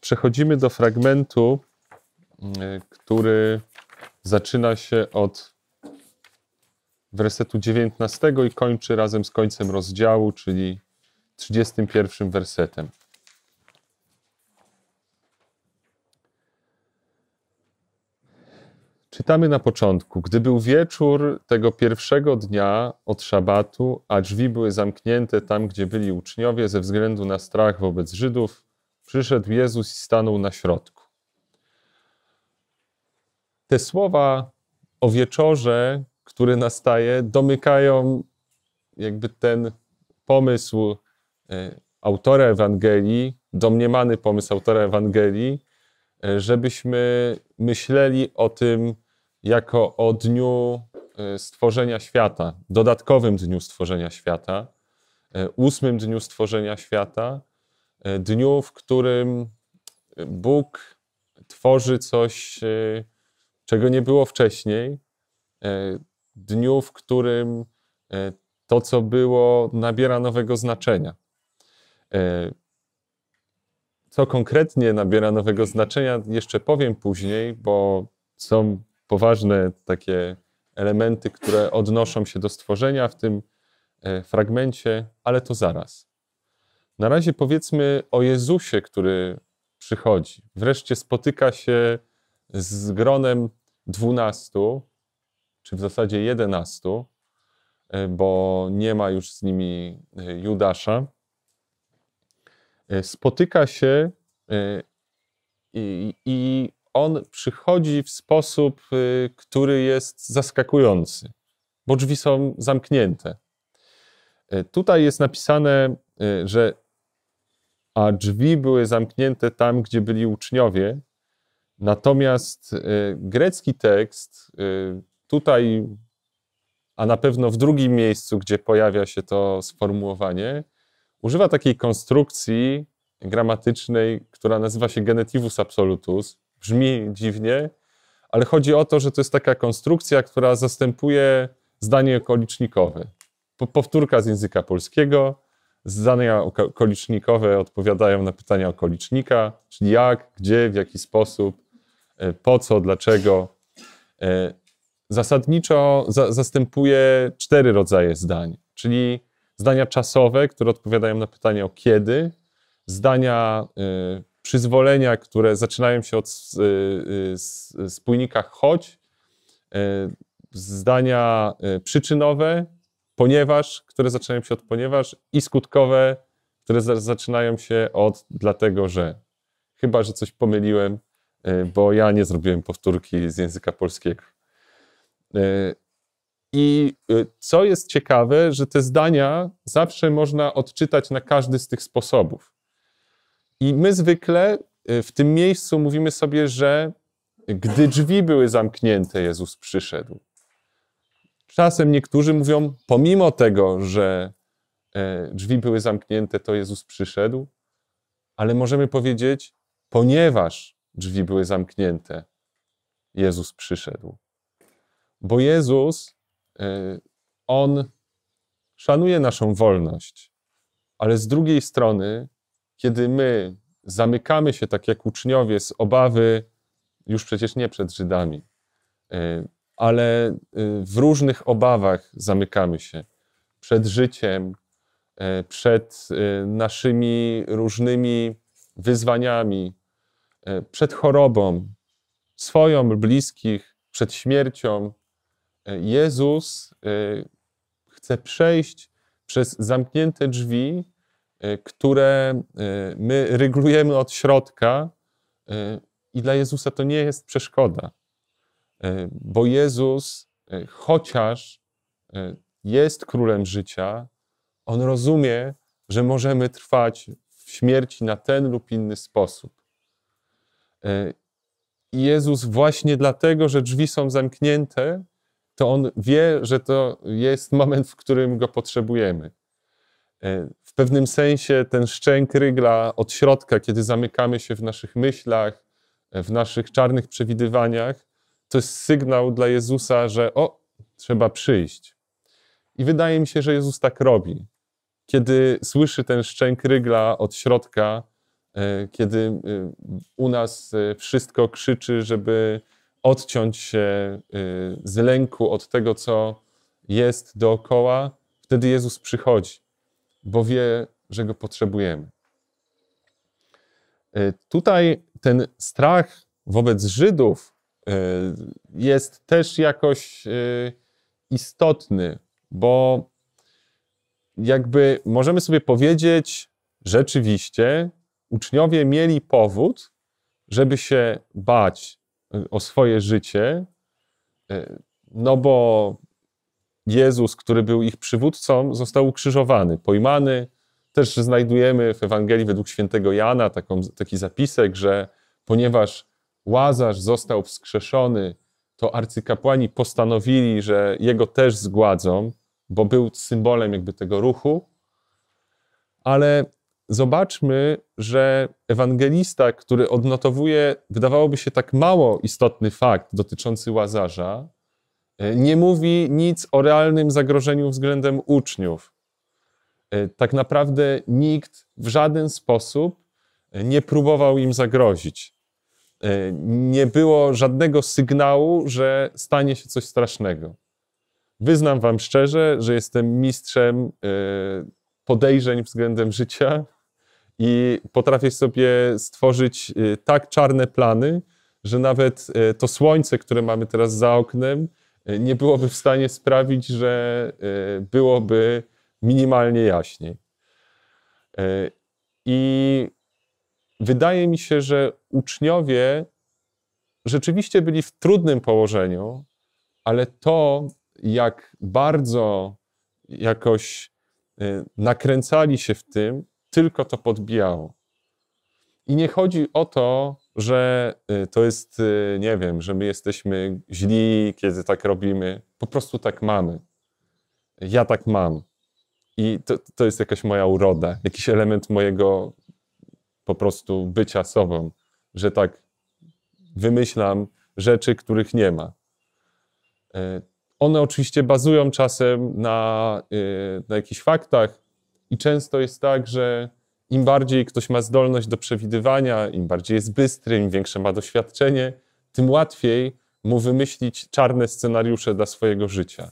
Przechodzimy do fragmentu, y, który zaczyna się od wersetu 19 i kończy razem z końcem rozdziału, czyli 31 wersetem. Czytamy na początku. Gdy był wieczór tego pierwszego dnia od szabatu, a drzwi były zamknięte tam, gdzie byli uczniowie, ze względu na strach wobec Żydów, przyszedł Jezus i stanął na środku. Te słowa o wieczorze, który nastaje, domykają jakby ten pomysł e, autora Ewangelii, domniemany pomysł autora Ewangelii, e, żebyśmy myśleli o tym jako o dniu e, stworzenia świata, dodatkowym dniu stworzenia świata, ósmym dniu stworzenia świata, dniu, w którym Bóg tworzy coś, czego nie było wcześniej, dniu, w którym to, co było, nabiera nowego znaczenia. E, co konkretnie nabiera nowego znaczenia, jeszcze powiem później, bo są poważne takie elementy, które odnoszą się do stworzenia w tym e, fragmencie, ale to zaraz. Na razie powiedzmy o Jezusie, który przychodzi. Wreszcie spotyka się z gronem dwunastu, czy w zasadzie jedenastu, E, bo nie ma już z nimi e, Judasza. E, spotyka się i, i on przychodzi w sposób, który jest zaskakujący, bo drzwi są zamknięte. Tutaj jest napisane, że a drzwi były zamknięte tam, gdzie byli uczniowie. Natomiast grecki tekst tutaj a na pewno w drugim miejscu, gdzie pojawia się to sformułowanie, używa takiej konstrukcji gramatycznej, która nazywa się genetivus absolutus. Brzmi dziwnie, ale chodzi o to, że to jest taka konstrukcja, która zastępuje zdanie okolicznikowe. Powtórka z języka polskiego. Zdania okolicznikowe odpowiadają na pytania okolicznika, czyli jak, gdzie, w jaki sposób, e, po co, dlaczego. E, zasadniczo za, zastępuje cztery rodzaje zdań, czyli zdania czasowe, które odpowiadają na pytanie o kiedy, zdania y, przyzwolenia, które zaczynają się od spójnika choć, zdania przyczynowe, ponieważ, które zaczynają się od ponieważ i skutkowe, które za, zaczynają się od dlatego, że. Chyba, że coś pomyliłem, y, bo ja nie zrobiłem powtórki z języka polskiego. E, I e, co jest ciekawe, że te zdania zawsze można odczytać na każdy z tych sposobów. I my zwykle e, w tym miejscu mówimy sobie, że gdy drzwi były zamknięte, Jezus przyszedł. Czasem niektórzy mówią, pomimo tego, że drzwi były zamknięte, to Jezus przyszedł, ale możemy powiedzieć, ponieważ drzwi były zamknięte, Jezus przyszedł. Bo Jezus, e, On szanuje naszą wolność, ale z drugiej strony, kiedy my zamykamy się, tak jak uczniowie, z obawy, już przecież nie przed Żydami, e, ale e, w różnych obawach zamykamy się. Przed życiem, przed naszymi różnymi wyzwaniami, przed chorobą swoją, bliskich, przed śmiercią, Jezus y, chce przejść przez zamknięte drzwi, y, które y, my regulujemy od środka, i dla Jezusa to nie jest przeszkoda, bo Jezus, chociaż jest królem życia, on rozumie, że możemy trwać w śmierci na ten lub inny sposób. I Jezus właśnie dlatego, że drzwi są zamknięte, to on wie, że to jest moment, w którym go potrzebujemy. E, w pewnym sensie ten szczęk rygla od środka, kiedy zamykamy się w naszych myślach, w naszych czarnych przewidywaniach, to jest sygnał dla Jezusa, że o, trzeba przyjść. I wydaje mi się, że Jezus tak robi. Kiedy słyszy ten szczęk rygla od środka, kiedy u nas wszystko krzyczy, żeby odciąć się z lęku od tego, co jest dookoła, wtedy Jezus przychodzi, bo wie, że go potrzebujemy. Tutaj ten strach wobec Żydów jest też jakoś istotny, bo jakby możemy sobie powiedzieć, rzeczywiście uczniowie mieli powód, żeby się bać e, o swoje życie, e, no bo Jezus, który był ich przywódcą, został ukrzyżowany, pojmany. Też znajdujemy w Ewangelii według świętego Jana taką, taki zapisek, że ponieważ Łazarz został wskrzeszony, to arcykapłani postanowili, że jego też zgładzą, bo był symbolem jakby tego ruchu. Ale zobaczmy, że ewangelista, który odnotowuje, wydawałoby się tak mało istotny fakt dotyczący łazarza, e, nie mówi nic o realnym zagrożeniu względem uczniów. E, tak naprawdę nikt w żaden sposób e, nie próbował im zagrozić. Nie było żadnego sygnału, że stanie się coś strasznego. Wyznam Wam szczerze, że jestem mistrzem podejrzeń względem życia i potrafię sobie stworzyć y, tak czarne plany, że nawet to słońce, które mamy teraz za oknem, nie byłoby w stanie sprawić, że byłoby minimalnie jaśniej. I wydaje mi się, że uczniowie rzeczywiście byli w trudnym położeniu, ale to, jak bardzo jakoś nakręcali się w tym, tylko to podbijało. I nie chodzi o to, że y, to jest, y, nie wiem, że my jesteśmy źli, kiedy tak robimy. Po prostu tak mamy. Ja tak mam. I to, to jest jakaś moja uroda, jakiś element mojego po prostu bycia sobą, że tak wymyślam rzeczy, których nie ma. Y, one oczywiście bazują czasem na, na jakichś faktach, i często jest tak, że im bardziej ktoś ma zdolność do przewidywania, im bardziej jest bystry, im większe ma doświadczenie, tym łatwiej mu wymyślić czarne scenariusze dla swojego życia.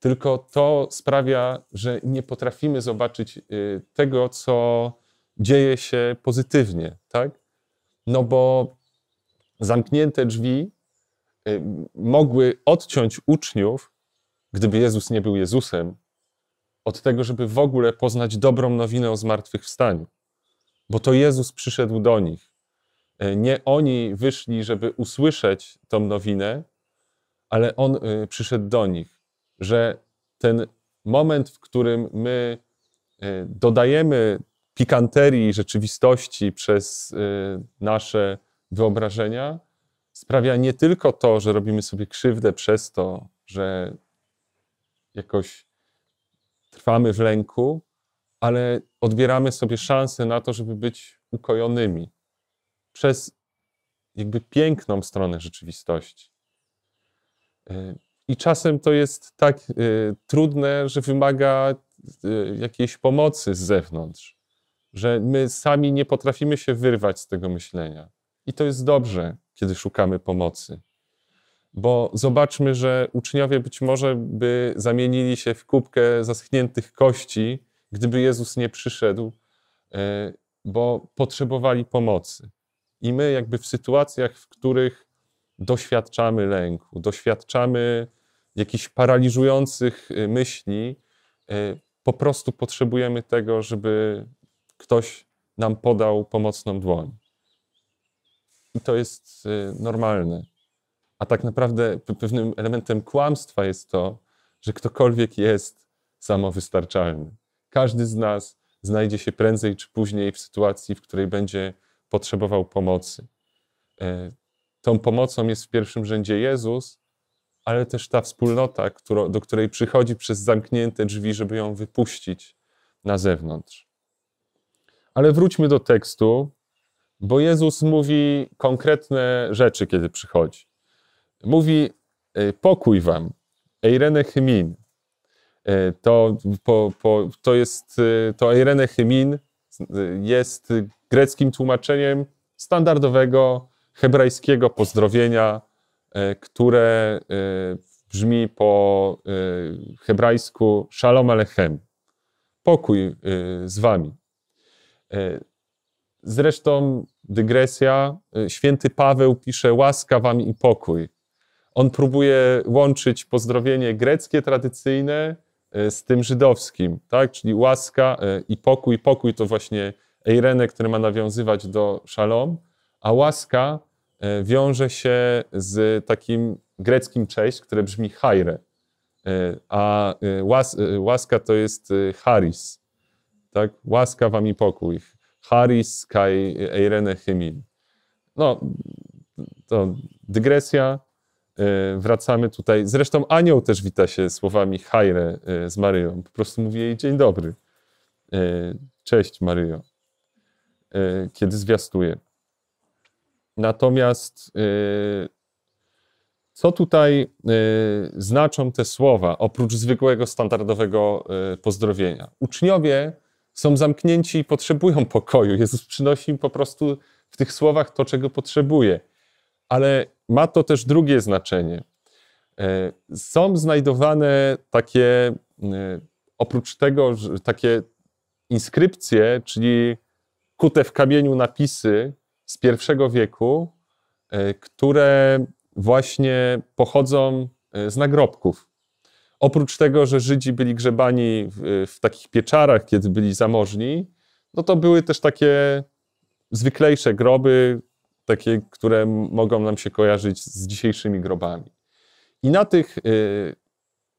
Tylko to sprawia, że nie potrafimy zobaczyć y, tego, co dzieje się pozytywnie, tak? No bo zamknięte drzwi y, mogły odciąć uczniów, gdyby Jezus nie był Jezusem, od tego, żeby w ogóle poznać dobrą nowinę o zmartwychwstaniu. Bo to Jezus przyszedł do nich. E, nie oni wyszli, żeby usłyszeć tą nowinę, ale On e, przyszedł do nich. Że ten moment, w którym my dodajemy pikanterii rzeczywistości przez nasze wyobrażenia, sprawia nie tylko to, że robimy sobie krzywdę przez to, że jakoś trwamy w lęku, ale odbieramy sobie szansę na to, żeby być ukojonymi przez jakby piękną stronę rzeczywistości. E, I czasem to jest tak e, trudne, że wymaga jakiejś pomocy z zewnątrz, że my sami nie potrafimy się wyrwać z tego myślenia. I to jest dobrze, kiedy szukamy pomocy bo zobaczmy, że uczniowie być może by zamienili się w kubkę zaschniętych kości, gdyby Jezus nie przyszedł, e, bo potrzebowali pomocy. I my, jakby w sytuacjach, w których doświadczamy lęku, doświadczamy jakichś paraliżujących e, myśli, e, po prostu potrzebujemy tego, żeby ktoś nam podał pomocną dłoń. I to jest normalne. A tak naprawdę pewnym elementem kłamstwa jest to, że ktokolwiek jest samowystarczalny. Każdy z nas znajdzie się prędzej czy później w sytuacji, w której będzie potrzebował pomocy. E, tą pomocą jest w pierwszym rzędzie Jezus, ale też ta wspólnota, do której przychodzi przez zamknięte drzwi, żeby ją wypuścić na zewnątrz. Ale wróćmy do tekstu, bo Jezus mówi konkretne rzeczy, kiedy przychodzi. Mówi e, pokój wam, Eirene Hymin. To, po, po, to jest, e, to Eirene Hymin jest greckim tłumaczeniem standardowego hebrajskiego pozdrowienia, które brzmi po hebrajsku Shalom Alechem. Pokój z wami. Zresztą dygresja, święty Paweł pisze łaska wam i pokój. On próbuje łączyć pozdrowienie greckie, tradycyjne e, z tym żydowskim, tak? czyli łaska e, i pokój. Pokój to właśnie eirene, który ma nawiązywać do szalom, a łaska e, wiąże się z takim greckim cześć, które brzmi haire, a łas, łaska to jest charis, tak? łaska wam i pokój. Haris kai eirene hymin. No, to dygresja. E, wracamy tutaj. Zresztą anioł też wita się słowami Hajre e, z Maryją. Po prostu mówi jej dzień dobry. E, cześć Maryjo. Kiedy zwiastuje. Natomiast co tutaj znaczą te słowa, oprócz zwykłego, standardowego pozdrowienia? Uczniowie są zamknięci i potrzebują pokoju. Jezus przynosi im po prostu w tych słowach to, czego potrzebuje. Ale ma to też drugie znaczenie. E, są znajdowane takie, e, oprócz tego, takie inskrypcje, czyli kute w kamieniu napisy z pierwszego wieku, e, które właśnie pochodzą z nagrobków. Oprócz tego, że Żydzi byli grzebani w, w takich pieczarach, kiedy byli zamożni, no to były też takie zwyklejsze groby, takie, które mogą nam się kojarzyć z dzisiejszymi grobami. I na tych y,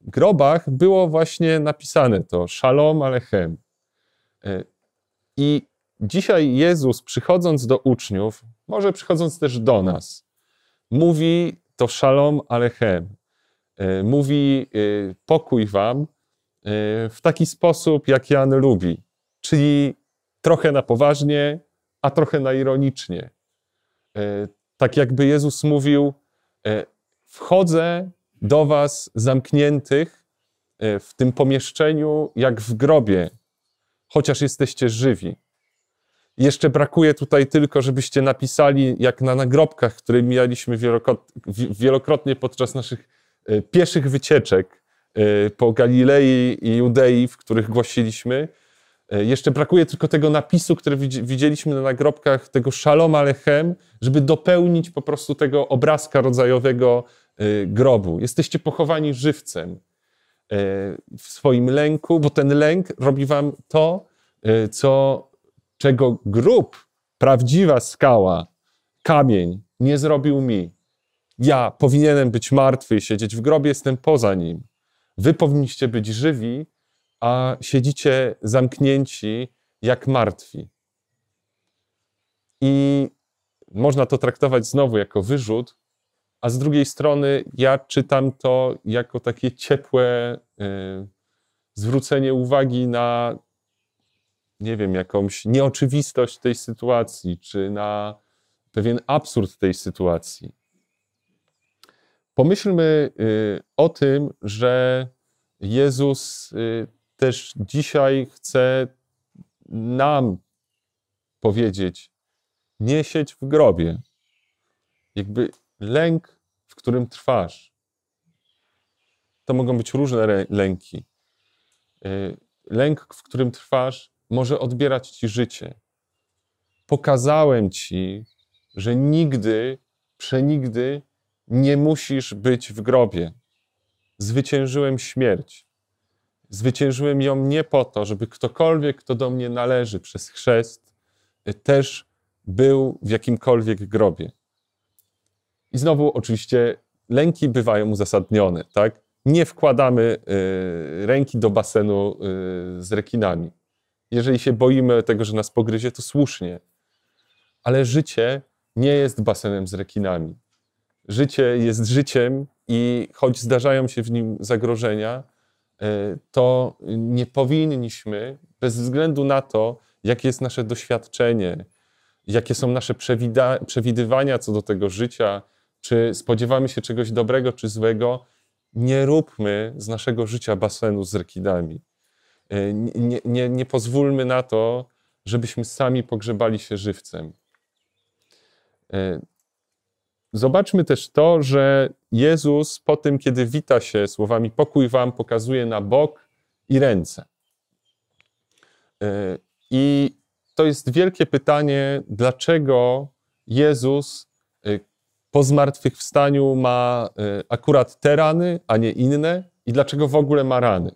grobach było właśnie napisane to Shalom Alechem. Y, I dzisiaj Jezus, przychodząc do uczniów, może przychodząc też do nas, mówi to Shalom Alechem. Y, mówi pokój wam w taki sposób, jak Jan lubi, czyli trochę na poważnie, a trochę na ironicznie. E, tak jakby Jezus mówił: e, Wchodzę do Was zamkniętych e, w tym pomieszczeniu, jak w grobie, chociaż jesteście żywi. Jeszcze brakuje tutaj tylko, żebyście napisali, jak na nagrobkach, które mieliśmy wielokrotnie podczas naszych pieszych wycieczek po Galilei i Judei, w których głosiliśmy, E, jeszcze brakuje tylko tego napisu, który widzieliśmy na nagrobkach, tego szalom alechem, żeby dopełnić po prostu tego obrazka rodzajowego grobu. Jesteście pochowani żywcem w swoim lęku, bo ten lęk robi wam to, co, czego grób, prawdziwa skała, kamień nie zrobił mi. Ja powinienem być martwy i siedzieć w grobie, jestem poza nim. Wy powinniście być żywi, a siedzicie zamknięci jak martwi. I można to traktować znowu jako wyrzut, a z drugiej strony ja czytam to jako takie ciepłe y, zwrócenie uwagi na, nie wiem, jakąś nieoczywistość tej sytuacji, czy na pewien absurd tej sytuacji. Pomyślmy y, o tym, że Jezus y, też dzisiaj chcę nam powiedzieć, nie siedź w grobie. Jakby lęk, w którym trwasz. To mogą być różne lęki. Y, lęk, w którym trwasz, może odbierać ci życie. Pokazałem ci, że nigdy, przenigdy nie musisz być w grobie. Zwyciężyłem śmierć. Zwyciężyłem ją nie po to, żeby ktokolwiek, kto do mnie należy przez chrzest, też był w jakimkolwiek grobie. I znowu oczywiście lęki bywają uzasadnione, tak? Nie wkładamy y, ręki do basenu y, z rekinami. Jeżeli się boimy tego, że nas pogryzie, to słusznie. Ale życie nie jest basenem z rekinami. Życie jest życiem i choć zdarzają się w nim zagrożenia, E, to nie powinniśmy, bez względu na to, jakie jest nasze doświadczenie, jakie są nasze przewidywania co do tego życia, czy spodziewamy się czegoś dobrego czy złego, nie róbmy z naszego życia basenu z rekinami. E, nie, nie, nie pozwólmy na to, żebyśmy sami pogrzebali się żywcem. Zobaczmy też to, że Jezus po tym, kiedy wita się słowami pokój wam, pokazuje na bok i ręce. I to jest wielkie pytanie, dlaczego Jezus y, po zmartwychwstaniu ma y, akurat te rany, a nie inne i dlaczego w ogóle ma rany.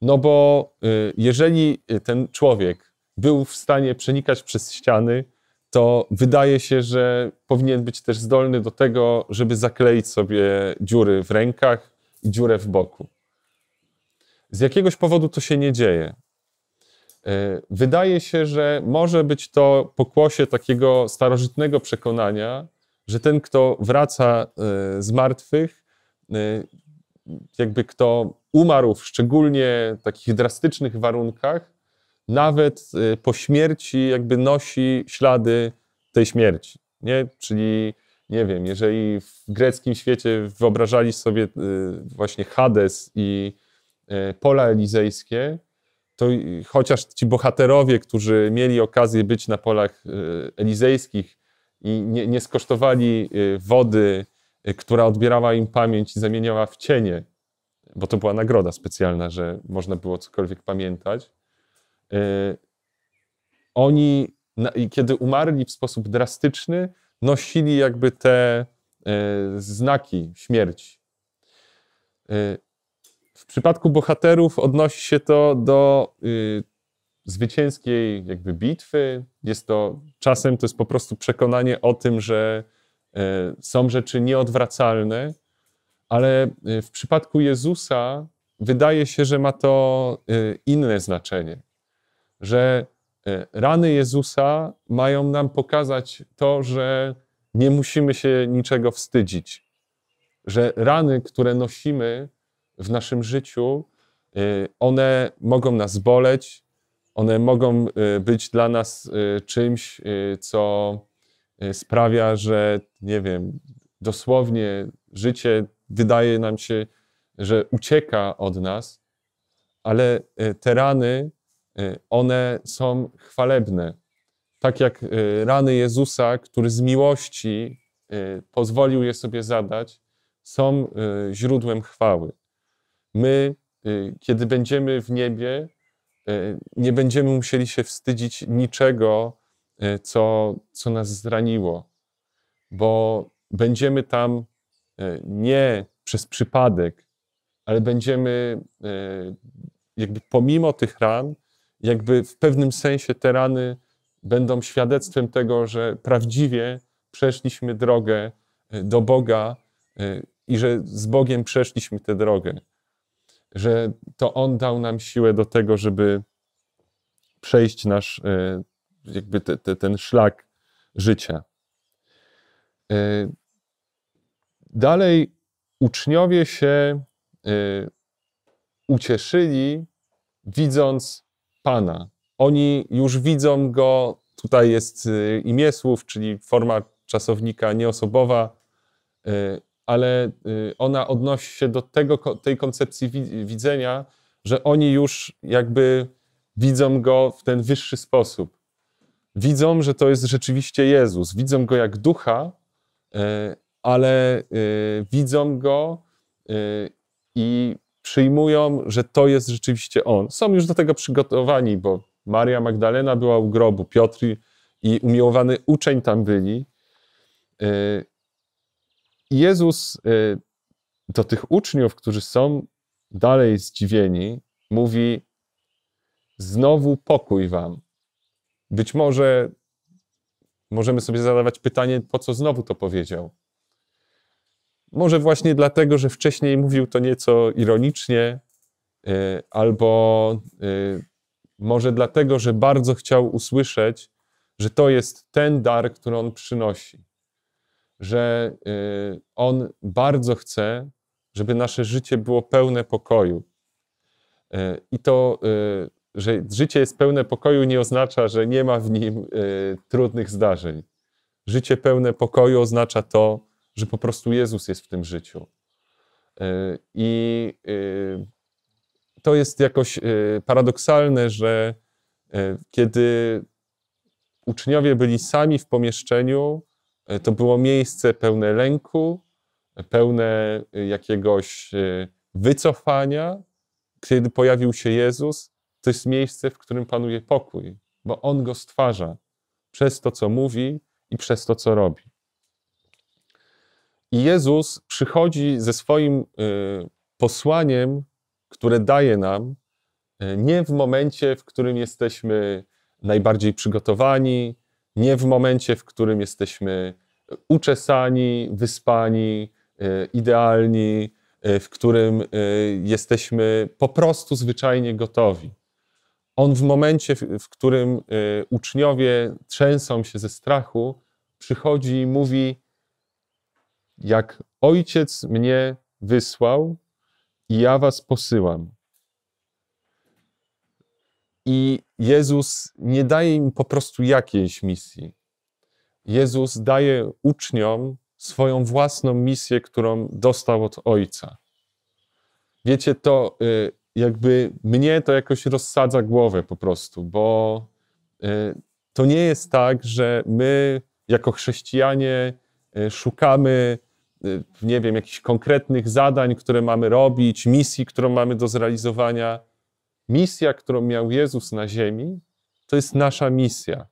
No bo jeżeli ten człowiek był w stanie przenikać przez ściany, to wydaje się, że powinien być też zdolny do tego, żeby zakleić sobie dziury w rękach i dziurę w boku. Z jakiegoś powodu to się nie dzieje. E, wydaje się, że może być to pokłosie takiego starożytnego przekonania, że ten, kto wraca e, z martwych, e, jakby kto umarł w szczególnie takich drastycznych warunkach, nawet po śmierci jakby nosi ślady tej śmierci. Nie? Czyli nie wiem, jeżeli w greckim świecie wyobrażali sobie właśnie Hades i pola elizejskie, to chociaż ci bohaterowie, którzy mieli okazję być na polach elizejskich i nie, nie skosztowali wody, która odbierała im pamięć i zamieniała w cienie, bo to była nagroda specjalna, że można było cokolwiek pamiętać. Oni, kiedy umarli w sposób drastyczny, nosili jakby te znaki śmierci. W przypadku bohaterów odnosi się to do y, zwycięskiej jakby bitwy. Jest to czasem to jest po prostu przekonanie o tym, że y, są rzeczy nieodwracalne, ale y, w przypadku Jezusa wydaje się, że ma to y, inne znaczenie. Że y, rany Jezusa mają nam pokazać to, że nie musimy się niczego wstydzić. Że rany, które nosimy, w naszym życiu, y, one mogą nas boleć, one mogą y, być dla nas czymś, co sprawia, że nie wiem, dosłownie życie wydaje nam się, że ucieka od nas, ale te rany, one są chwalebne. Tak jak rany Jezusa, który z miłości pozwolił je sobie zadać, są źródłem chwały. My, y, kiedy będziemy w niebie, y, nie będziemy musieli się wstydzić niczego, y, co, co nas zraniło, bo będziemy tam nie przez przypadek, ale będziemy jakby pomimo tych ran, jakby w pewnym sensie te rany będą świadectwem tego, że prawdziwie przeszliśmy drogę do Boga i że z Bogiem przeszliśmy tę drogę że to On dał nam siłę do tego, żeby przejść nasz, e, jakby te, te, ten szlak życia. E, dalej uczniowie się e, ucieszyli, widząc Pana. Oni już widzą Go, tutaj jest imię słów, czyli forma czasownika nieosobowa, ale y, ona odnosi się do tego, tej koncepcji widzenia, że oni już jakby widzą go w ten wyższy sposób. Widzą, że to jest rzeczywiście Jezus, widzą go jak ducha, y, ale y, widzą go i przyjmują, że to jest rzeczywiście on. Są już do tego przygotowani, bo Maria Magdalena była u grobu, Piotr i umiłowany uczeń tam byli. Jezus y, do tych uczniów, którzy są dalej zdziwieni, mówi: Znowu pokój wam. Być może możemy sobie zadawać pytanie, po co znowu to powiedział. Może właśnie dlatego, że wcześniej mówił to nieco ironicznie, y, albo y, może dlatego, że bardzo chciał usłyszeć, że to jest ten dar, który on przynosi że y, On bardzo chce, żeby nasze życie było pełne pokoju. I to, że życie jest pełne pokoju, nie oznacza, że nie ma w nim trudnych zdarzeń. Życie pełne pokoju oznacza to, że po prostu Jezus jest w tym życiu. I to jest jakoś paradoksalne, że Kiedy uczniowie byli sami w pomieszczeniu, to było miejsce pełne lęku, pełne jakiegoś wycofania. Kiedy pojawił się Jezus, to jest miejsce, w którym panuje pokój, bo On go stwarza przez to, co mówi i przez to, co robi. I Jezus przychodzi ze swoim y, posłaniem, które daje nam, y, nie w momencie, w którym jesteśmy najbardziej przygotowani, nie w momencie, w którym jesteśmy uczesani, wyspani, y, idealni, w którym jesteśmy po prostu zwyczajnie gotowi. On w momencie, w którym uczniowie trzęsą się ze strachu, przychodzi i mówi: jak ojciec mnie wysłał i ja was posyłam. I Jezus nie daje im po prostu jakiejś misji. Jezus daje uczniom swoją własną misję, którą dostał od Ojca. Wiecie, to y, jakby mnie to jakoś rozsadza głowę po prostu, bo y, to nie jest tak, że my jako chrześcijanie y, szukamy nie wiem, jakichś konkretnych zadań, które mamy robić, misji, którą mamy do zrealizowania. Misja, którą miał Jezus na ziemi, to jest nasza misja.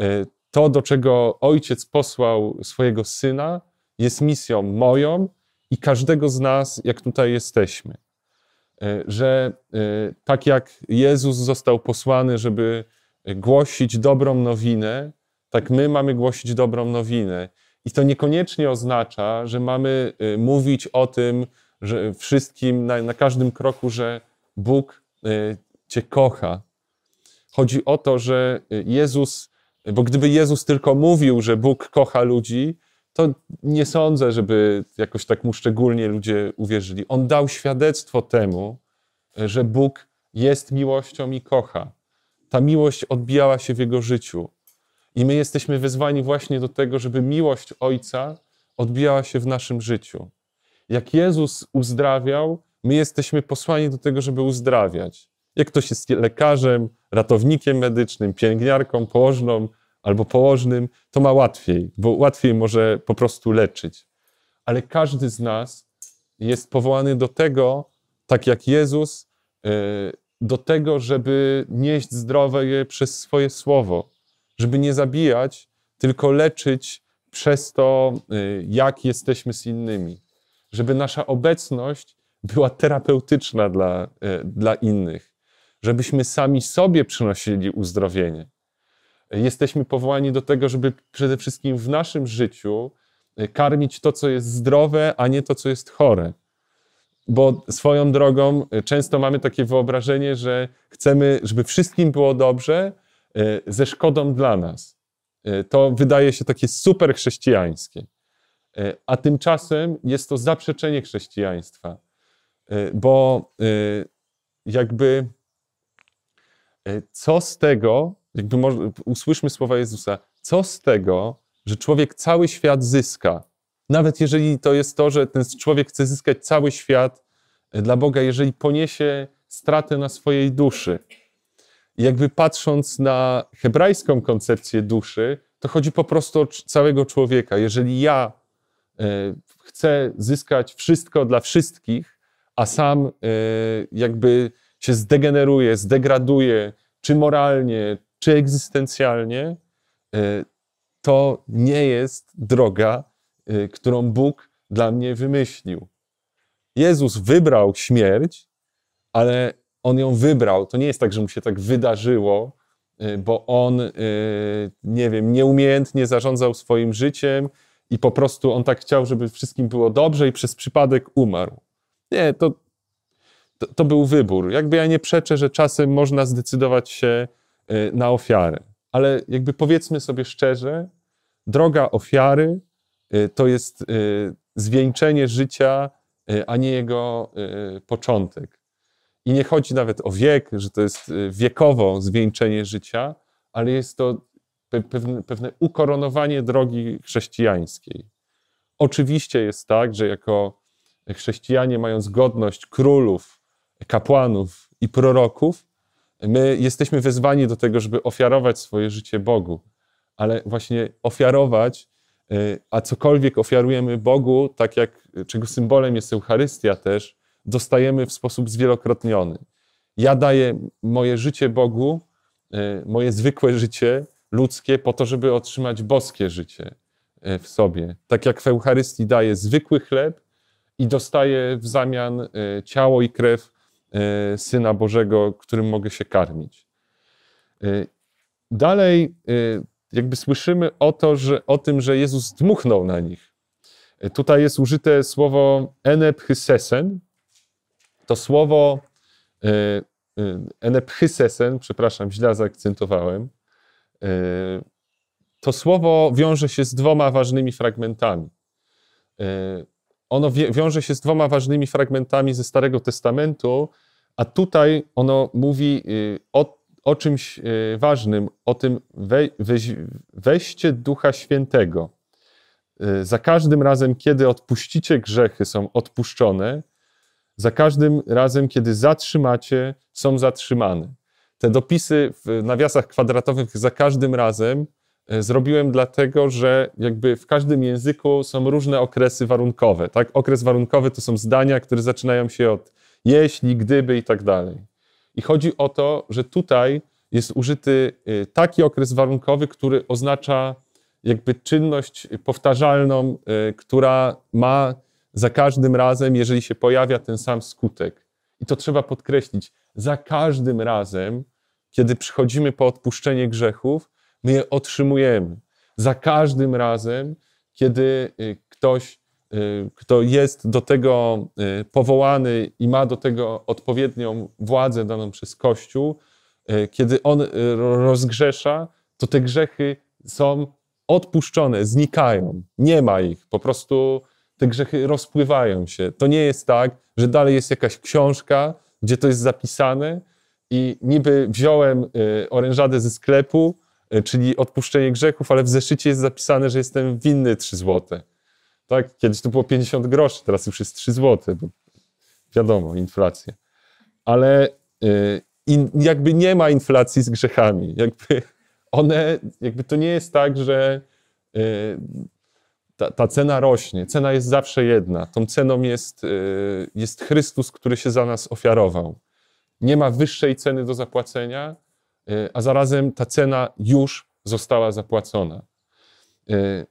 Y, to, do czego Ojciec posłał swojego Syna, jest misją moją i każdego z nas, jak tutaj jesteśmy. Y, że tak jak Jezus został posłany, żeby głosić dobrą nowinę, tak my mamy głosić dobrą nowinę. I to niekoniecznie oznacza, że mamy y, mówić o tym, że wszystkim na, na każdym kroku, że Bóg y, Cię kocha. Chodzi o to, że y, Jezus, bo gdyby Jezus tylko mówił, że Bóg kocha ludzi, to nie sądzę, żeby jakoś tak mu szczególnie ludzie uwierzyli. On dał świadectwo temu, że Bóg jest miłością i kocha. Ta miłość odbijała się w jego życiu. I my jesteśmy wezwani właśnie do tego, żeby miłość Ojca odbijała się w naszym życiu. Jak Jezus uzdrawiał, my jesteśmy posłani do tego, żeby uzdrawiać. Jak ktoś jest lekarzem, ratownikiem medycznym, pielęgniarką, położną albo położnym, to ma łatwiej, bo łatwiej może po prostu leczyć. Ale każdy z nas jest powołany do tego, tak jak Jezus, e, do tego, żeby nieść zdrowe je przez swoje słowo żeby nie zabijać, tylko leczyć przez to, y, jak jesteśmy z innymi. Żeby nasza obecność była terapeutyczna dla, y, dla innych. Żebyśmy sami sobie przynosili uzdrowienie. Jesteśmy powołani do tego, żeby przede wszystkim w naszym życiu y, karmić to, co jest zdrowe, a nie to, co jest chore. Bo swoją drogą często mamy takie wyobrażenie, że chcemy, żeby wszystkim było dobrze, ze szkodą dla nas. E, to wydaje się takie super chrześcijańskie. E, a tymczasem jest to zaprzeczenie chrześcijaństwa, bo jakby co z tego, jakby może, usłyszmy słowa Jezusa, co z tego, że człowiek cały świat zyska, nawet jeżeli to jest to, że ten człowiek chce zyskać cały świat dla Boga, jeżeli poniesie stratę na swojej duszy, jakby patrząc na hebrajską koncepcję duszy, to chodzi po prostu o całego człowieka. Jeżeli ja e, chcę zyskać wszystko dla wszystkich, a sam e, jakby się zdegeneruję, zdegraduję, czy moralnie, czy egzystencjalnie, e, to nie jest droga, którą Bóg dla mnie wymyślił. Jezus wybrał śmierć, ale on ją wybrał. To nie jest tak, że mu się tak wydarzyło, y, bo on, y, nie wiem, nieumiejętnie zarządzał swoim życiem i po prostu on tak chciał, żeby wszystkim było dobrze i przez przypadek umarł. Nie, to, to, to był wybór. Jakby ja nie przeczę, że czasem można zdecydować się y, na ofiarę, ale jakby powiedzmy sobie szczerze, droga ofiary to jest zwieńczenie życia, a nie jego początek. I nie chodzi nawet o wiek, że to jest y, wiekowo zwieńczenie życia, ale jest to pewne, pewne ukoronowanie drogi chrześcijańskiej. Oczywiście jest tak, że jako chrześcijanie, mając godność królów, kapłanów i proroków, My jesteśmy wezwani do tego, żeby ofiarować swoje życie Bogu, ale właśnie ofiarować, a cokolwiek ofiarujemy Bogu, tak jak czego symbolem jest Eucharystia też, dostajemy w sposób zwielokrotniony. Ja daję moje życie Bogu, moje zwykłe życie ludzkie, po to, żeby otrzymać boskie życie w sobie. Tak jak w Eucharystii daję zwykły chleb i dostaję w zamian ciało i krew E, Syna Bożego, którym mogę się karmić. E, dalej e, jakby słyszymy o, to, że, o tym, że Jezus dmuchnął na nich. Tutaj jest użyte słowo enepchysesen. To słowo enepchysesen, przepraszam, źle zaakcentowałem. To słowo wiąże się z dwoma ważnymi fragmentami ono wiąże się z dwoma ważnymi fragmentami ze Starego Testamentu, a tutaj ono mówi o, o czymś ważnym, o tym we, weź, weźcie Ducha Świętego. Za każdym razem, kiedy odpuścicie grzechy, są odpuszczone, za każdym razem, kiedy zatrzymacie, są zatrzymane. Te dopisy w nawiasach kwadratowych za każdym razem E, zrobiłem dlatego, że jakby w każdym języku są różne okresy warunkowe. Tak? Okres warunkowy to są zdania, które zaczynają się od jeśli, gdyby i tak dalej. I chodzi o to, że tutaj jest użyty e, taki okres warunkowy, który oznacza jakby czynność powtarzalną, e, która ma za każdym razem, jeżeli się pojawia ten sam skutek. I to trzeba podkreślić. Za każdym razem, kiedy przychodzimy po odpuszczenie grzechów, my je otrzymujemy. Za każdym razem, kiedy y, ktoś, y, kto jest do tego y, powołany i ma do tego odpowiednią władzę daną przez Kościół, kiedy on rozgrzesza, to te grzechy są odpuszczone, znikają, nie ma ich, po prostu te grzechy rozpływają się. To nie jest tak, że dalej jest jakaś książka, gdzie to jest zapisane i niby wziąłem orężadę ze sklepu, E, czyli odpuszczenie grzechów, ale w zeszycie jest zapisane, że jestem winny 3 złote. Tak? Kiedyś to było 50 groszy, teraz już jest 3 złote, bo wiadomo, inflacja. Ale y, jakby nie ma inflacji z grzechami. Jakby one, jakby to nie jest tak, że y, ta, ta, cena rośnie. Cena jest zawsze jedna. Tą ceną jest, y, jest Chrystus, który się za nas ofiarował. Nie ma wyższej ceny do zapłacenia, E, a zarazem ta cena już została zapłacona. E,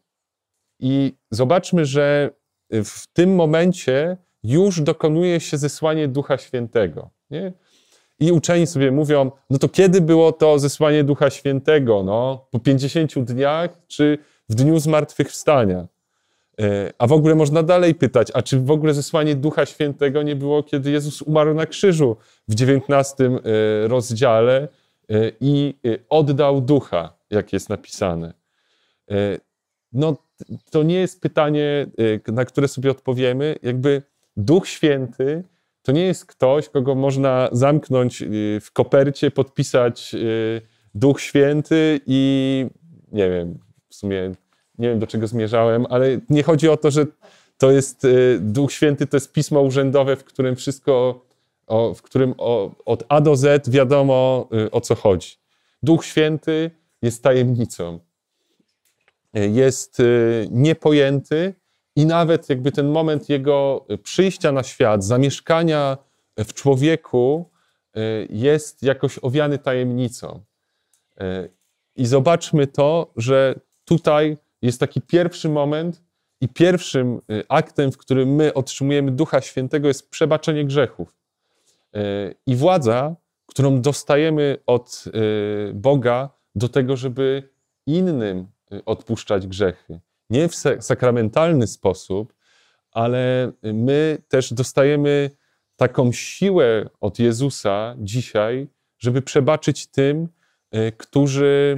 I zobaczmy, że w tym momencie już dokonuje się zesłanie Ducha Świętego. Nie? I uczeni sobie mówią, no to kiedy było to zesłanie Ducha Świętego? No, po 50 dniach czy w dniu zmartwychwstania? E, a w ogóle można dalej pytać, a czy w ogóle zesłanie Ducha Świętego nie było, kiedy Jezus umarł na krzyżu w 19 rozdziale, E, i e, oddał ducha, jak jest napisane. E, no, to nie jest pytanie, na które sobie odpowiemy. Jakby Duch Święty to nie jest ktoś, kogo można zamknąć w kopercie, podpisać Duch Święty i nie wiem, w sumie nie wiem do czego zmierzałem, ale nie chodzi o to, że to jest Duch Święty, to jest pismo urzędowe, w którym wszystko o, w którym o, od A do Z wiadomo y, o co chodzi. Duch Święty jest tajemnicą. Jest y, niepojęty i nawet jakby ten moment jego przyjścia na świat, zamieszkania w człowieku y, jest jakoś owiany tajemnicą. I zobaczmy to, że tutaj jest taki pierwszy moment i pierwszym aktem, w którym my otrzymujemy Ducha Świętego jest przebaczenie grzechów. E, i władza, którą dostajemy od e, Boga do tego, żeby innym odpuszczać grzechy. Nie w sakramentalny sposób, ale my też dostajemy taką siłę od Jezusa dzisiaj, żeby przebaczyć tym, którzy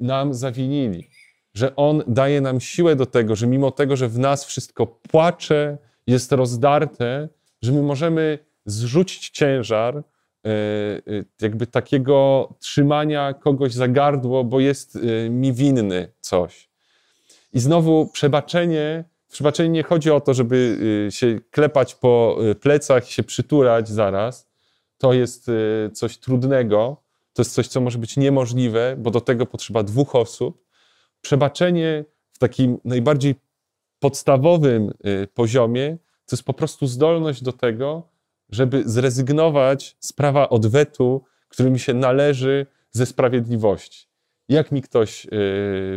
nam zawinili. Że On daje nam siłę do tego, że mimo tego, że w nas wszystko płacze, jest rozdarte, że my możemy zrzucić ciężar e, e, jakby takiego trzymania kogoś za gardło, bo jest e, mi winny coś. I znowu przebaczenie, przebaczenie nie chodzi o to, żeby się klepać po plecach i się przytulać zaraz. to jest coś trudnego, to jest coś, co może być niemożliwe, bo do tego potrzeba dwóch osób. Przebaczenie w takim najbardziej podstawowym poziomie to jest po prostu zdolność do tego, żeby zrezygnować z prawa odwetu, który mi się należy ze sprawiedliwości. Jak mi ktoś y,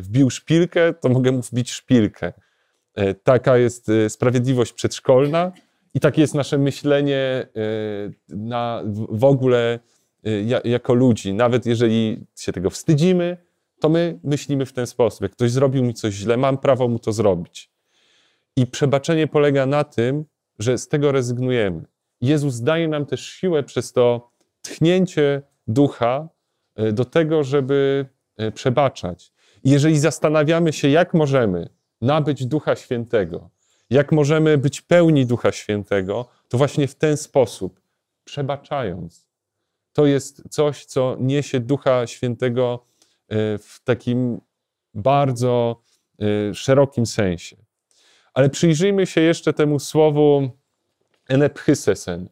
wbił szpilkę, to mogę mu wbić szpilkę. E, taka jest y, sprawiedliwość przedszkolna i takie jest nasze myślenie y, na, w ogóle jako ludzi. Nawet jeżeli się tego wstydzimy, to my myślimy w ten sposób. Jak ktoś zrobił mi coś źle, mam prawo mu to zrobić. I przebaczenie polega na tym, że z tego rezygnujemy. Jezus daje nam też siłę przez to tchnięcie ducha e, do tego, żeby e, przebaczać. I jeżeli zastanawiamy się, jak możemy nabyć Ducha Świętego, jak możemy być pełni Ducha Świętego, to właśnie w ten sposób, przebaczając. To jest coś, co niesie Ducha Świętego w takim bardzo szerokim sensie. Ale przyjrzyjmy się jeszcze temu słowu enepchysesen.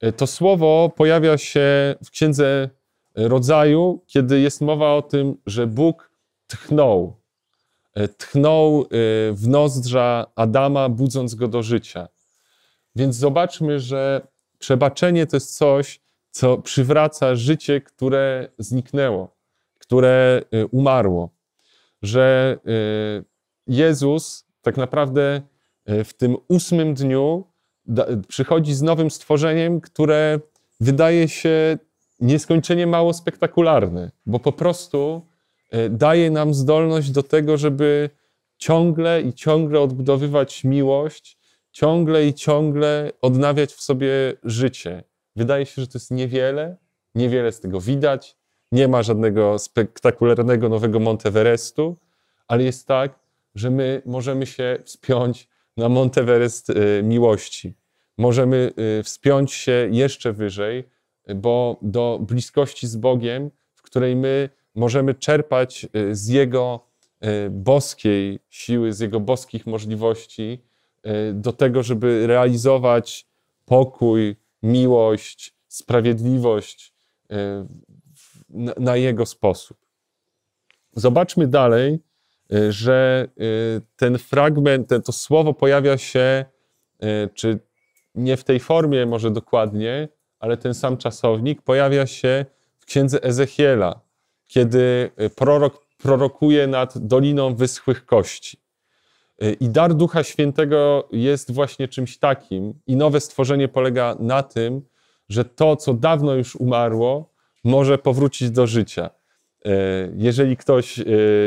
E, to słowo pojawia się w księdze rodzaju, kiedy jest mowa o tym, że Bóg tchnął. Tchnął w nozdrza Adama, budząc go do życia. Więc zobaczmy, że przebaczenie to jest coś, co przywraca życie, które zniknęło, które umarło. Że Jezus tak naprawdę w tym ósmym dniu przychodzi z nowym stworzeniem, które wydaje się nieskończenie mało spektakularne, bo po prostu daje nam zdolność do tego, żeby ciągle i ciągle odbudowywać miłość, ciągle i ciągle odnawiać w sobie życie. Wydaje się, że to jest niewiele, niewiele z tego widać, nie ma żadnego spektakularnego nowego Monteverestu, ale jest tak, że my możemy się wspiąć na Monteverest y, miłości. Możemy y, wspiąć się jeszcze wyżej, bo do bliskości z Bogiem, w której my możemy czerpać y, z Jego boskiej siły, z Jego boskich możliwości, do tego, żeby realizować pokój, miłość, sprawiedliwość na Jego sposób. Zobaczmy dalej, Y, że y, ten fragment, to słowo pojawia się, y, czy nie w tej formie może dokładnie, ale ten sam czasownik pojawia się w księdze Ezechiela, kiedy prorok prorokuje nad Doliną Wyschłych Kości. I dar Ducha Świętego jest właśnie czymś takim, i nowe stworzenie polega na tym, że to, co dawno już umarło, może powrócić do życia. E, jeżeli ktoś e,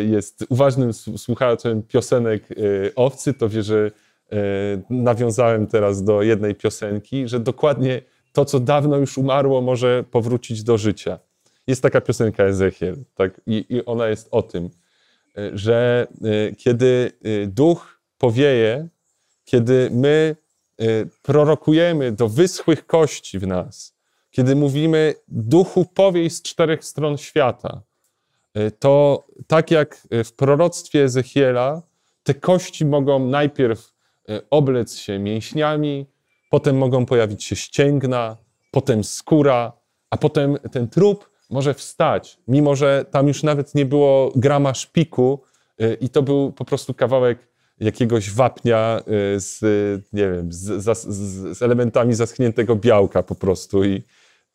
jest uważnym słuchaczem piosenek e, owcy, to wie, że nawiązałem teraz do jednej piosenki, że dokładnie to, co dawno już umarło, może powrócić do życia. Jest taka piosenka Ezechiel, tak? I, I, ona jest o tym, że kiedy duch powieje, kiedy my prorokujemy do wyschłych kości w nas, kiedy mówimy, duchu powiej z czterech stron świata, E, to tak jak w proroctwie Ezechiela, te kości mogą najpierw e, oblec się mięśniami, potem mogą pojawić się ścięgna, potem skóra, a potem ten trup może wstać, mimo że tam już nawet nie było grama szpiku e, i to był po prostu kawałek jakiegoś wapnia z, nie wiem, z, z, z elementami zaschniętego białka po prostu i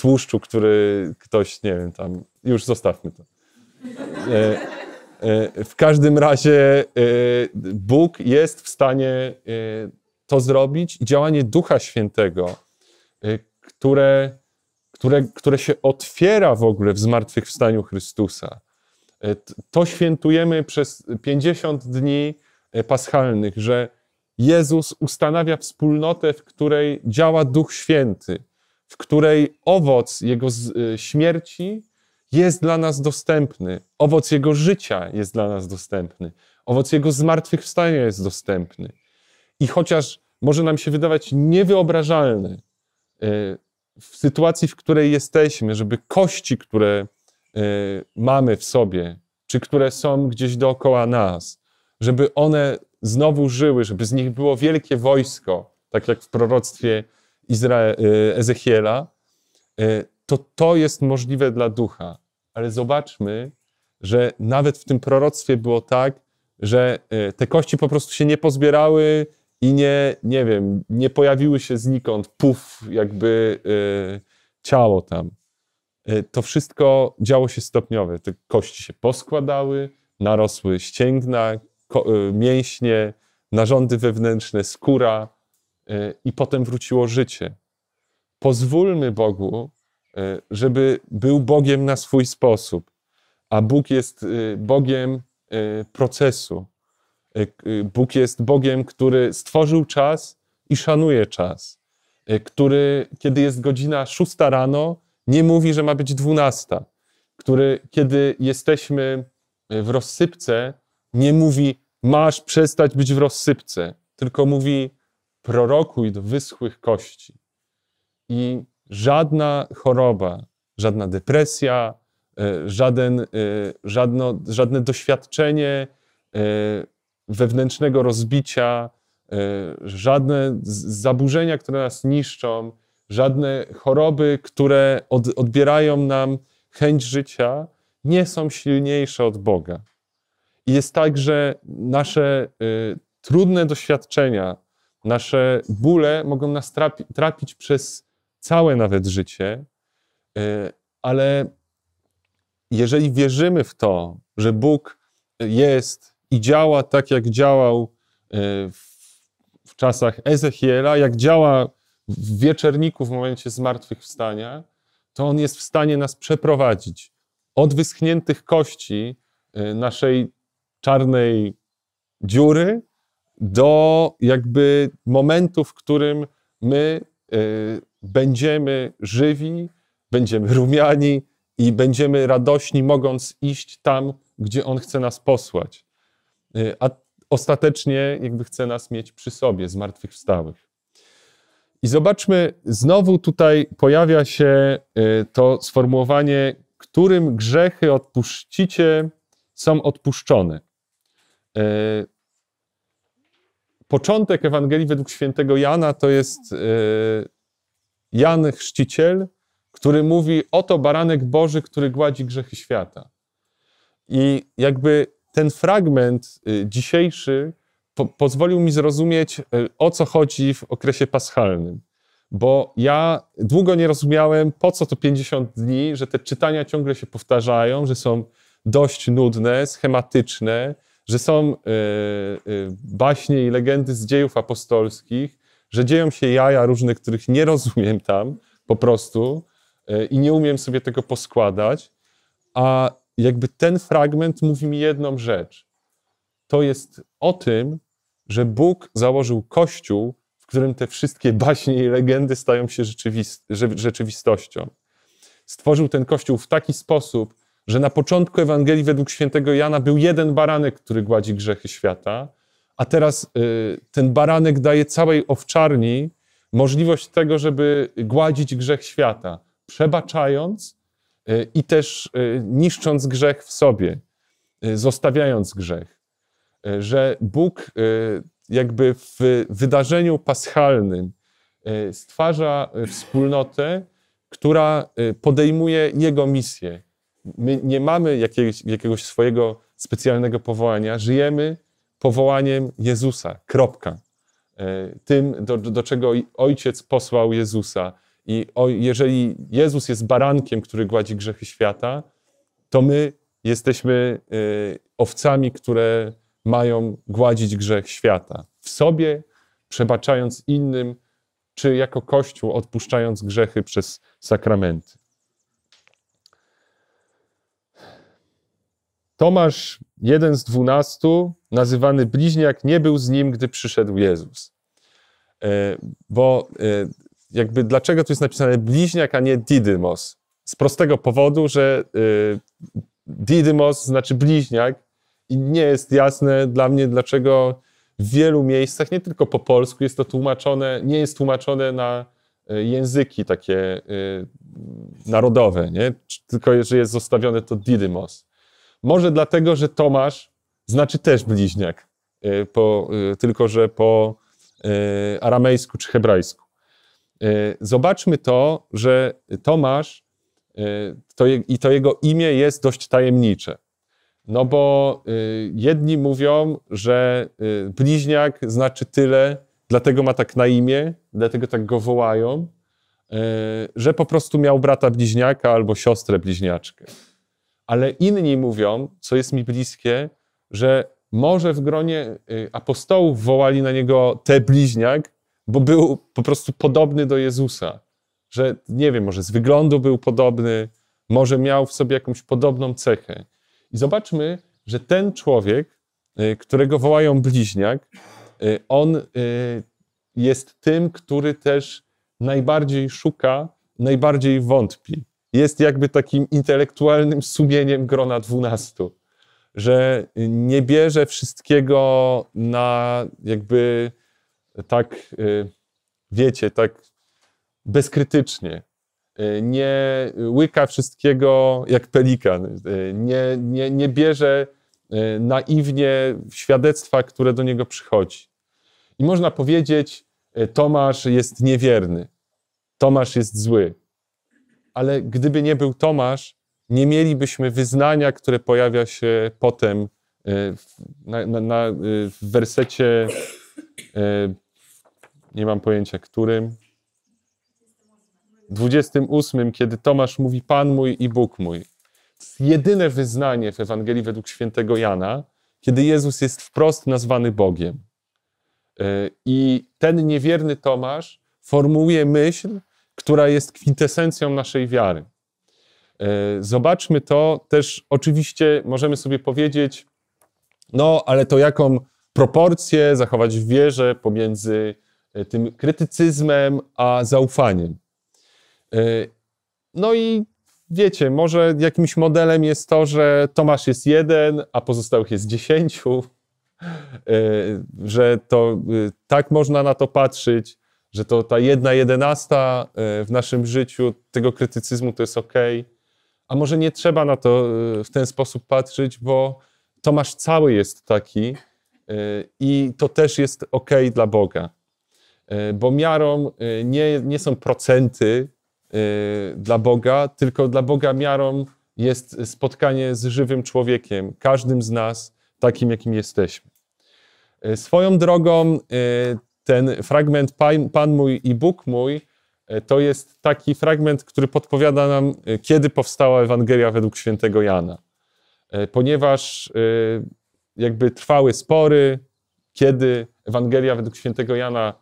tłuszczu, który ktoś, nie wiem, tam, już zostawmy to. E, e, w każdym razie e, Bóg jest w stanie to zrobić i działanie Ducha Świętego, które, które, które się otwiera w ogóle w zmartwychwstaniu Chrystusa. To świętujemy przez 50 dni paschalnych, że Jezus ustanawia wspólnotę, w której działa Duch Święty, w której owoc Jego śmierci jest dla nas dostępny. Owoc Jego życia jest dla nas dostępny. Owoc Jego zmartwychwstania jest dostępny. I chociaż może nam się wydawać niewyobrażalne e, w sytuacji, w której jesteśmy, żeby kości, które e, mamy w sobie, czy które są gdzieś dookoła nas, żeby one znowu żyły, żeby z nich było wielkie wojsko, tak jak w proroctwie Izrae- Ezechiela, to to jest możliwe dla ducha. Ale zobaczmy, że nawet w tym proroctwie było tak, że te kości po prostu się nie pozbierały i nie, nie wiem, nie pojawiły się znikąd, puf, jakby ciało tam. To wszystko działo się stopniowo. Te kości się poskładały, narosły ścięgna, mięśnie, narządy wewnętrzne, skóra i potem wróciło życie. Pozwólmy Bogu, żeby był Bogiem na swój sposób, a Bóg jest Bogiem procesu. Bóg jest Bogiem, który stworzył czas i szanuje czas, który, kiedy jest godzina szósta rano, nie mówi, że ma być dwunasta, który, kiedy jesteśmy w rozsypce, nie mówi, masz przestać być w rozsypce, tylko mówi, prorokuj do wyschłych kości. I żadna choroba, żadna depresja, e, żaden, e, żadno, żadne doświadczenie e, wewnętrznego rozbicia, żadne zaburzenia, które nas niszczą, żadne choroby, które od, odbierają nam chęć życia, nie są silniejsze od Boga. I jest tak, że nasze y, trudne doświadczenia, nasze bóle mogą nas trapi, trapić przez całe nawet życie, y, ale jeżeli wierzymy w to, że Bóg jest i działa tak, jak działał y, w, czasach Ezechiela, jak działa w wieczerniku w momencie zmartwychwstania, to On jest w stanie nas przeprowadzić od wyschniętych kości y, naszej czarnej dziury do jakby momentu, w którym my y, będziemy żywi, będziemy rumiani i będziemy radośni, mogąc iść tam, gdzie On chce nas posłać. Y, a ostatecznie jakby chce nas mieć przy sobie, zmartwychwstałych. I zobaczmy, znowu tutaj pojawia się to sformułowanie którym grzechy odpuścicie, są odpuszczone. E, początek Ewangelii według świętego Jana to jest e, Jan Chrzciciel, który mówi: Oto baranek Boży, który gładzi grzechy świata. I jakby ten fragment e, dzisiejszy po pozwolił mi zrozumieć, o co chodzi w okresie paschalnym bo ja długo nie rozumiałem, po co to 50 dni, że te czytania ciągle się powtarzają, że są dość nudne, schematyczne, że są y, y, baśnie i legendy z dziejów apostolskich, że dzieją się jaja różne, których nie rozumiem tam po prostu y, i nie umiem sobie tego poskładać, a jakby ten fragment mówi mi jedną rzecz. To jest o tym, że Bóg założył Kościół w którym te wszystkie baśnie i legendy stają się rzeczywistością. Stworzył ten kościół w taki sposób, że na początku Ewangelii według świętego Jana był jeden baranek, który gładzi grzechy świata, a teraz y, ten baranek daje całej owczarni możliwość tego, żeby gładzić grzech świata, przebaczając y, i też y, niszcząc grzech w sobie, zostawiając grzech. Że Bóg jakby w wydarzeniu paschalnym stwarza wspólnotę, która podejmuje jego misję. My nie mamy jakiegoś, jakiegoś swojego specjalnego powołania, żyjemy powołaniem Jezusa. Kropka. Tym, do, do czego Ojciec posłał Jezusa. I o, jeżeli Jezus jest barankiem, który gładzi grzechy świata, to my jesteśmy owcami, które mają gładzić grzech świata. W sobie, przebaczając innym, czy jako Kościół odpuszczając grzechy przez sakramenty. Tomasz, jeden z dwunastu, nazywany bliźniak, nie był z nim, gdy przyszedł Jezus. E, bo e, jakby dlaczego tu jest napisane bliźniak, a nie Didymos? Z prostego powodu, że e, Didymos znaczy bliźniak, i nie jest jasne dla mnie, dlaczego w wielu miejscach, nie tylko po polsku, jest to tłumaczone, nie jest tłumaczone na języki takie narodowe, nie? tylko że jest zostawione to Didymos. Może dlatego, że Tomasz znaczy też bliźniak, e, po, tylko że po aramejsku czy hebrajsku. zobaczmy to, że Tomasz to je, i to jego imię jest dość tajemnicze. No bo jedni mówią, że bliźniak znaczy tyle, dlatego ma tak na imię, dlatego tak go wołają, że po prostu miał brata bliźniaka albo siostrę bliźniaczkę. Ale inni mówią, co jest mi bliskie, że może w gronie y, apostołów wołali na niego te bliźniak, bo był po prostu podobny do Jezusa. Że nie wiem, może z wyglądu był podobny, może miał w sobie jakąś podobną cechę. I zobaczmy, że ten człowiek, y, którego wołają bliźniak, y, on jest tym, który też najbardziej szuka, najbardziej wątpi. Jest jakby takim intelektualnym sumieniem grona dwunastu że nie bierze wszystkiego na jakby tak, y, wiecie, tak bezkrytycznie. Y, nie łyka wszystkiego jak pelikan. Y, nie, nie, nie bierze naiwnie świadectwa, które do niego przychodzi. I można powiedzieć, Tomasz jest niewierny, Tomasz jest zły. Ale gdyby nie był Tomasz, nie mielibyśmy wyznania, które pojawia się potem e, na, na, na, e, w wersecie, e, nie mam pojęcia którym, 28, kiedy Tomasz mówi Pan mój i Bóg mój. Jedyne wyznanie w Ewangelii według świętego Jana, kiedy Jezus jest wprost nazwany Bogiem. I ten niewierny Tomasz formułuje myśl, która jest kwintesencją naszej wiary. E, zobaczmy to też, oczywiście możemy sobie powiedzieć, no ale to jaką proporcję zachować w wierze pomiędzy e, tym krytycyzmem a zaufaniem. E, no i wiecie, może jakimś modelem jest to, że Tomasz jest jeden, a pozostałych jest dziesięciu, że to tak można na to patrzeć, że to ta jedna jedenasta w naszym życiu tego krytycyzmu to jest ok. A może nie trzeba na to y, w ten sposób patrzeć, bo Tomasz cały jest taki y, i to też jest ok dla Boga. Bo miarą nie, nie są procenty dla Boga, tylko dla Boga miarą jest spotkanie z żywym człowiekiem, każdym z nas takim, jakim jesteśmy. Swoją drogą ten fragment Pan mój i Bóg mój E, to jest taki fragment, który podpowiada nam, e, kiedy powstała Ewangelia według świętego Jana. E, ponieważ jakby trwały spory, kiedy Ewangelia według świętego Jana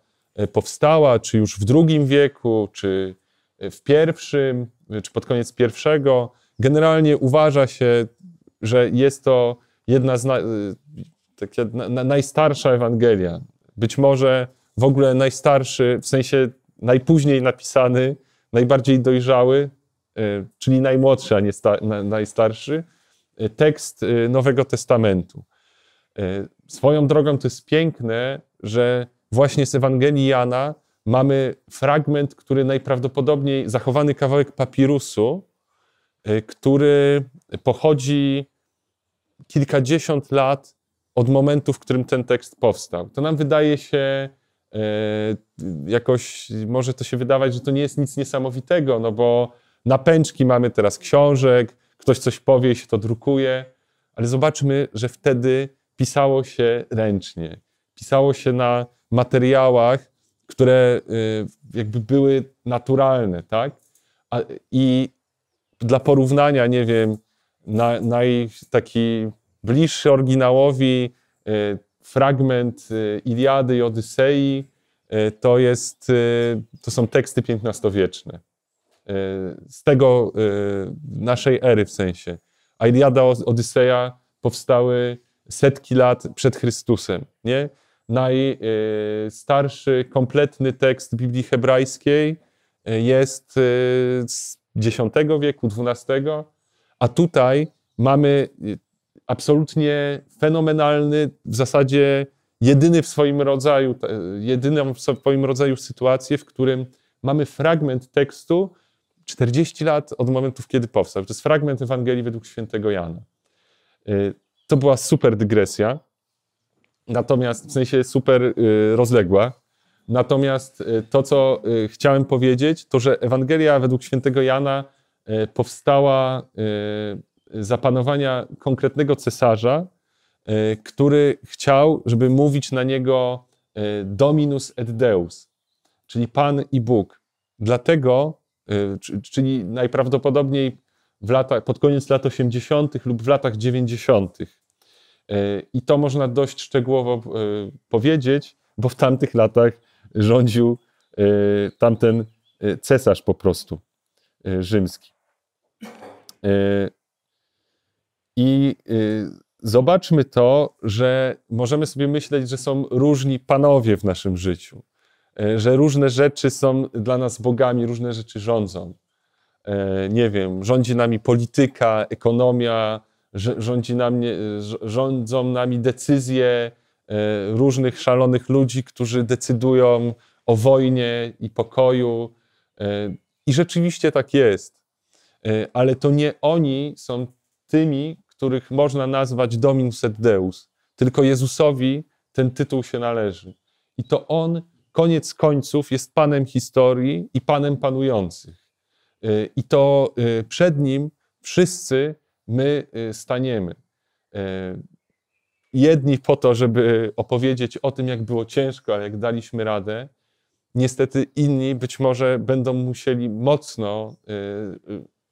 powstała, czy już w II wieku, czy w pierwszym, czy pod koniec pierwszego. Generalnie uważa się, że jest to jedna z na, taka na, najstarsza Ewangelia. Być może w ogóle najstarszy, w sensie najpóźniej napisany, najbardziej dojrzały, e, czyli najmłodszy, a nie najstarszy, e, tekst e, Nowego Testamentu. Swoją drogą to jest piękne, że właśnie z Ewangelii Jana mamy fragment, który najprawdopodobniej zachowany kawałek papirusu, który pochodzi kilkadziesiąt lat od momentu, w którym ten tekst powstał. To nam wydaje się E, jakoś może to się wydawać, że to nie jest nic niesamowitego, no bo na pęczki mamy teraz książek, ktoś coś powie i się to drukuje, ale zobaczmy, że wtedy pisało się ręcznie. Pisało się na materiałach, które e, jakby były naturalne, tak? I dla porównania, nie wiem, na, naj, taki bliższy oryginałowi e, fragment y, Iliady i Odysei y, to, jest, y, to są teksty XV-wieczne. Z tego naszej ery w sensie. A Iliada, Odyseja powstały setki lat przed Chrystusem. Nie? Najstarszy, kompletny tekst Biblii hebrajskiej jest z X wieku, XII, a tutaj mamy absolutnie fenomenalny, w zasadzie jedyny w swoim rodzaju, jedyną w swoim rodzaju sytuację, w którym mamy fragment tekstu 40 lat od momentu, kiedy powstał. To jest fragment Ewangelii według świętego Jana. Y, to była super dygresja, natomiast w sensie super y, rozległa, Natomiast to, co chciałem powiedzieć, to że Ewangelia według świętego Jana powstała za panowania konkretnego cesarza, który chciał, żeby mówić na niego Dominus et Deus, czyli Pan i Bóg. Dlatego, czyli najprawdopodobniej w pod koniec lat 80. lub w latach 90. I to można dość szczegółowo powiedzieć, bo w tamtych latach rządził tamten cesarz po prostu rzymski. I zobaczmy to, że możemy sobie myśleć, że są różni panowie w naszym życiu, że różne rzeczy są dla nas bogami, różne rzeczy rządzą. Nie wiem, rządzi nami polityka, ekonomia, rządzi nami, rządzą nami decyzje różnych szalonych ludzi, którzy decydują o wojnie i pokoju. I rzeczywiście tak jest. Ale to nie oni są tymi, których można nazwać Dominus et Deus, tylko Jezusowi ten tytuł się należy. I to On, koniec końców, jest Panem historii i Panem panujących. Y, I to y, przed Nim wszyscy my y, staniemy. Jedni po to, żeby opowiedzieć o tym, jak było ciężko, ale jak daliśmy radę. Niestety inni być może będą musieli mocno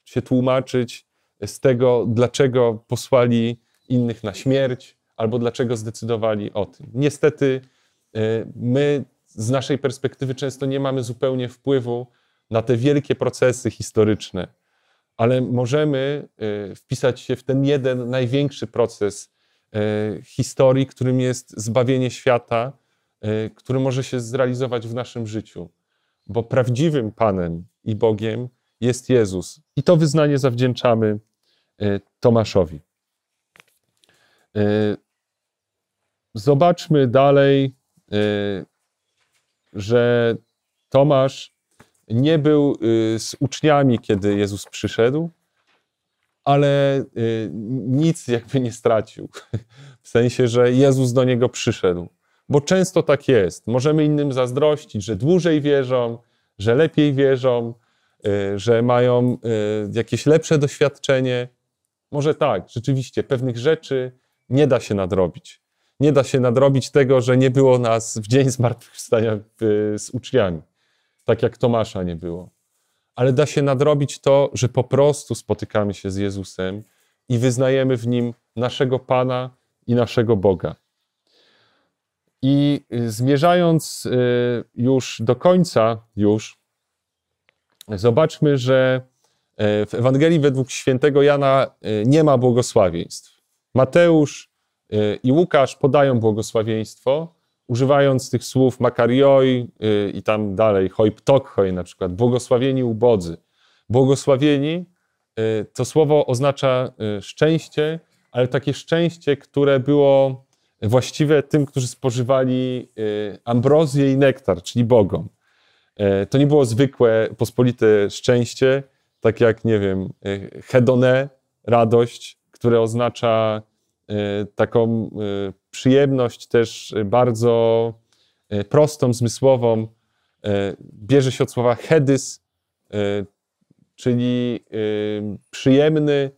się tłumaczyć z tego, dlaczego posłali innych na śmierć, albo dlaczego zdecydowali o tym. Niestety, e, my z naszej perspektywy często nie mamy zupełnie wpływu na te wielkie procesy historyczne, ale możemy e, wpisać się w ten jeden największy proces e, historii, którym jest zbawienie świata, który może się zrealizować w naszym życiu. Bo prawdziwym Panem i Bogiem jest Jezus. I to wyznanie zawdzięczamy Tomaszowi. E, zobaczmy dalej, e, że Tomasz nie był z uczniami, kiedy Jezus przyszedł, ale nic jakby nie stracił. W sensie, że Jezus do niego przyszedł. Bo często tak jest. Możemy innym zazdrościć, że dłużej wierzą, że lepiej wierzą, że mają jakieś lepsze doświadczenie. Może tak, rzeczywiście, pewnych rzeczy nie da się nadrobić. Nie da się nadrobić tego, że nie było nas w dzień zmartwychwstania z uczniami, tak jak Tomasza nie było. Ale da się nadrobić to, że po prostu spotykamy się z Jezusem i wyznajemy w nim naszego Pana i naszego Boga. I y, zmierzając y, już do końca, już zobaczmy, że w Ewangelii według świętego Jana e, nie ma błogosławieństw. Mateusz e, i Łukasz podają błogosławieństwo, używając tych słów makarioi i tam dalej, hoi ptokhoi na przykład, błogosławieni ubodzy. Błogosławieni to słowo oznacza szczęście, ale takie szczęście, które było właściwe tym, którzy spożywali ambrozję i nektar, czyli Bogom. To nie było zwykłe, pospolite szczęście, tak jak, nie wiem, e, hedone, radość, które oznacza e, taką e, przyjemność też bardzo prostą, zmysłową. Bierze się od słowa hedys, czyli przyjemny,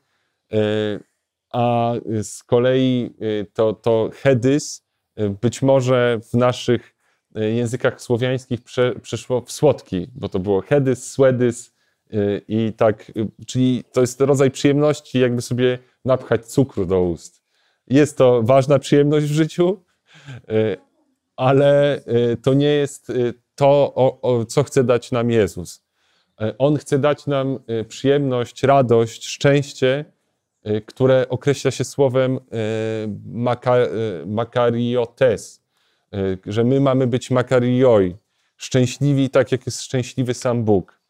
a z kolei to, to hedys być może w naszych językach słowiańskich przeszło w słodki, bo to było hedys, swedys, i tak, czyli to jest rodzaj przyjemności, jakby sobie napchać cukru do ust. Jest to ważna przyjemność w życiu, ale to nie jest to, o, co chce dać nam Jezus. On chce dać nam przyjemność, radość, szczęście, które określa się słowem makariotes, że my mamy być makarioi, szczęśliwi tak, jak jest szczęśliwy sam Bóg.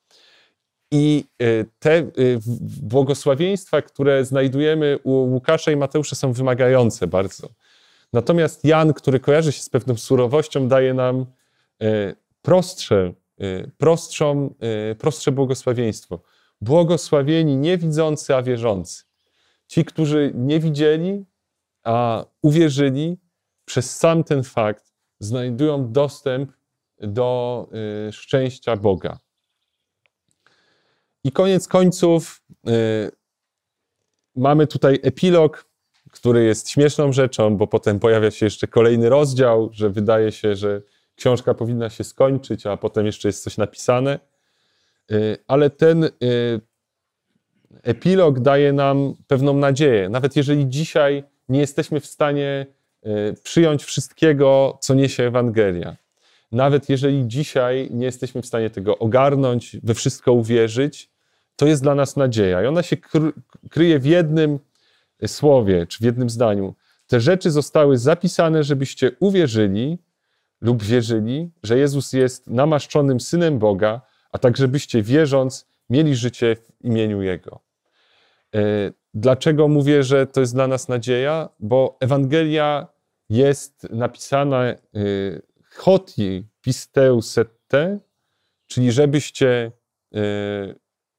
I y, te y, błogosławieństwa, które znajdujemy u Łukasza i Mateusza, są wymagające bardzo. Natomiast Jan, który kojarzy się z pewną surowością, daje nam y, prostsze, prostszą, prostsze błogosławieństwo. Błogosławieni nie widzący, a wierzący. Ci, którzy nie widzieli, a uwierzyli, przez sam ten fakt znajdują dostęp do szczęścia Boga. I koniec końców mamy tutaj epilog, który jest śmieszną rzeczą, bo potem pojawia się jeszcze kolejny rozdział, że wydaje się, że książka powinna się skończyć, a potem jeszcze jest coś napisane. Y, ale ten y, epilog daje nam pewną nadzieję. Nawet jeżeli dzisiaj nie jesteśmy w stanie y, przyjąć wszystkiego, co niesie Ewangelia, nawet jeżeli dzisiaj nie jesteśmy w stanie tego ogarnąć, we wszystko uwierzyć, to jest dla nas nadzieja. I ona się kryje w jednym słowie, czy w jednym zdaniu. Te rzeczy zostały zapisane, żebyście uwierzyli lub wierzyli, że Jezus jest namaszczonym synem Boga, a tak, żebyście wierząc mieli życie w imieniu Jego. E, dlaczego mówię, że to jest dla nas nadzieja? Bo Ewangelia jest napisana e, choti pisteusette, czyli żebyście e,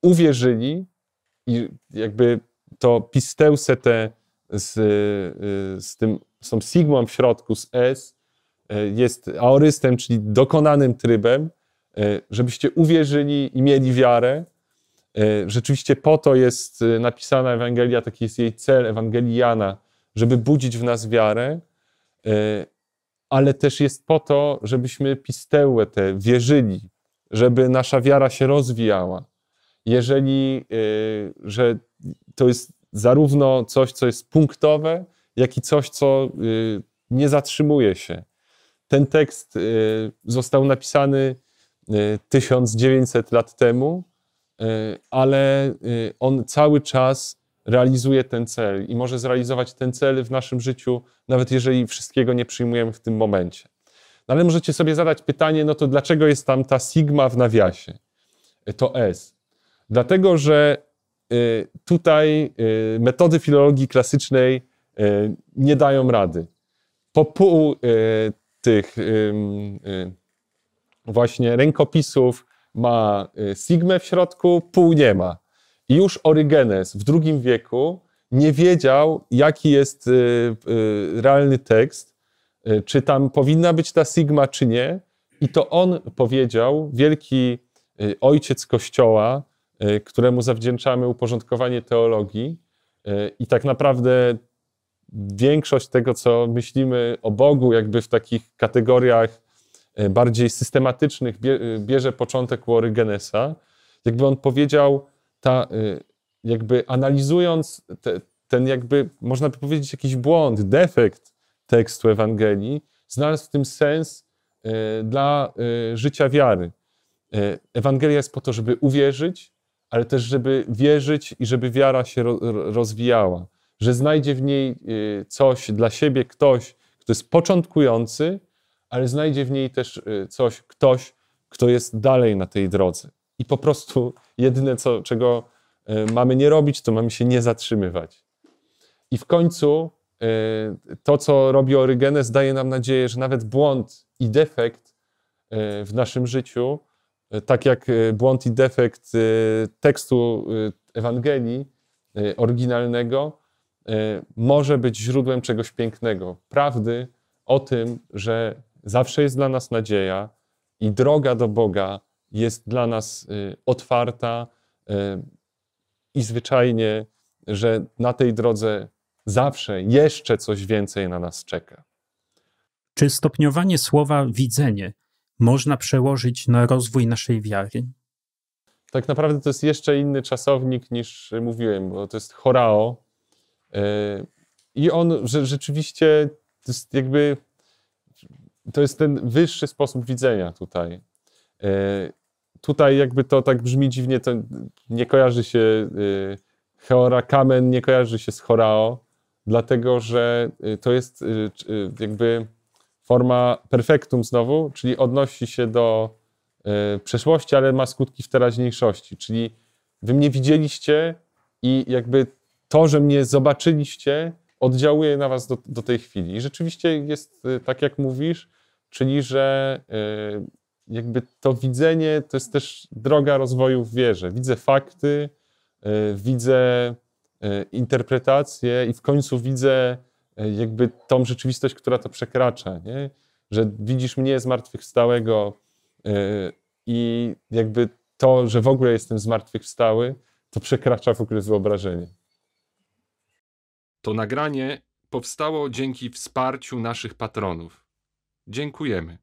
uwierzyli i jakby to pisteusete z, z, tym, z tą sigmą w środku, z s, jest aorystem, czyli dokonanym trybem, E, żebyście uwierzyli i mieli wiarę. Rzeczywiście po to jest napisana Ewangelia, taki jest jej cel, Ewangeliana, żeby budzić w nas wiarę, ale też jest po to, żebyśmy pistełę te wierzyli, żeby nasza wiara się rozwijała. Jeżeli, że to jest zarówno coś, co jest punktowe, jak i coś, co nie zatrzymuje się. Ten tekst został napisany 1900 lat temu, y, ale y, on cały czas realizuje ten cel i może zrealizować ten cel w naszym życiu, nawet jeżeli wszystkiego nie przyjmujemy w tym momencie. No ale możecie sobie zadać pytanie, no to dlaczego jest tam ta sigma w nawiasie? Y, to S. Dlatego, że tutaj metody filologii klasycznej nie dają rady. Po pół tych właśnie rękopisów ma y, Sigmę w środku, pół nie ma. I już Orygenes w II wieku nie wiedział, jaki jest y, y, realny tekst, czy tam powinna być ta Sigma, czy nie. I to on powiedział, wielki ojciec Kościoła, któremu zawdzięczamy uporządkowanie teologii. I tak naprawdę większość tego, co myślimy o Bogu, jakby w takich kategoriach E, bardziej systematycznych e, bierze początek u Orygenesa, jakby on powiedział, ta, e, jakby analizując te, ten jakby, można by powiedzieć, jakiś błąd, defekt tekstu Ewangelii, znalazł w tym sens dla życia wiary. Ewangelia jest po to, żeby uwierzyć, ale też, żeby wierzyć i żeby wiara się rozwijała. Że znajdzie w niej coś dla siebie ktoś, kto jest początkujący, ale znajdzie w niej też y, coś, ktoś, kto jest dalej na tej drodze. I po prostu jedyne, co, czego y, mamy nie robić, to mamy się nie zatrzymywać. I w końcu y, to, co robi Orygenes, daje nam nadzieję, że nawet błąd i defekt w naszym życiu, tak jak błąd i defekt tekstu Ewangelii oryginalnego, może być źródłem czegoś pięknego, prawdy o tym, że zawsze jest dla nas nadzieja i droga do Boga jest dla nas otwarta i zwyczajnie, że na tej drodze zawsze jeszcze coś więcej na nas czeka. Czy stopniowanie słowa widzenie można przełożyć na rozwój naszej wiary? Tak naprawdę to jest jeszcze inny czasownik niż mówiłem, bo to jest chorao. Y, I on że rzeczywiście to jest jakby to jest ten wyższy sposób widzenia tutaj. E, tutaj jakby to tak brzmi dziwnie, to nie kojarzy się e, Heora Kamen, nie kojarzy się z Horao, dlatego że e, to jest jakby forma perfektum znowu, czyli odnosi się do przeszłości, ale ma skutki w teraźniejszości, czyli wy mnie widzieliście i jakby to, że mnie zobaczyliście, oddziałuje na was do, do tej chwili. I rzeczywiście jest tak, jak mówisz, czyli że y, jakby to widzenie to jest też droga rozwoju w wierze. Widzę fakty, y, widzę y, interpretację i w końcu widzę jakby tą rzeczywistość, która to przekracza, nie? że widzisz mnie zmartwychwstałego I jakby to, że w ogóle jestem zmartwychwstały, to przekracza w ogóle wyobrażenie. To nagranie powstało dzięki wsparciu naszych patronów. Dziękujemy.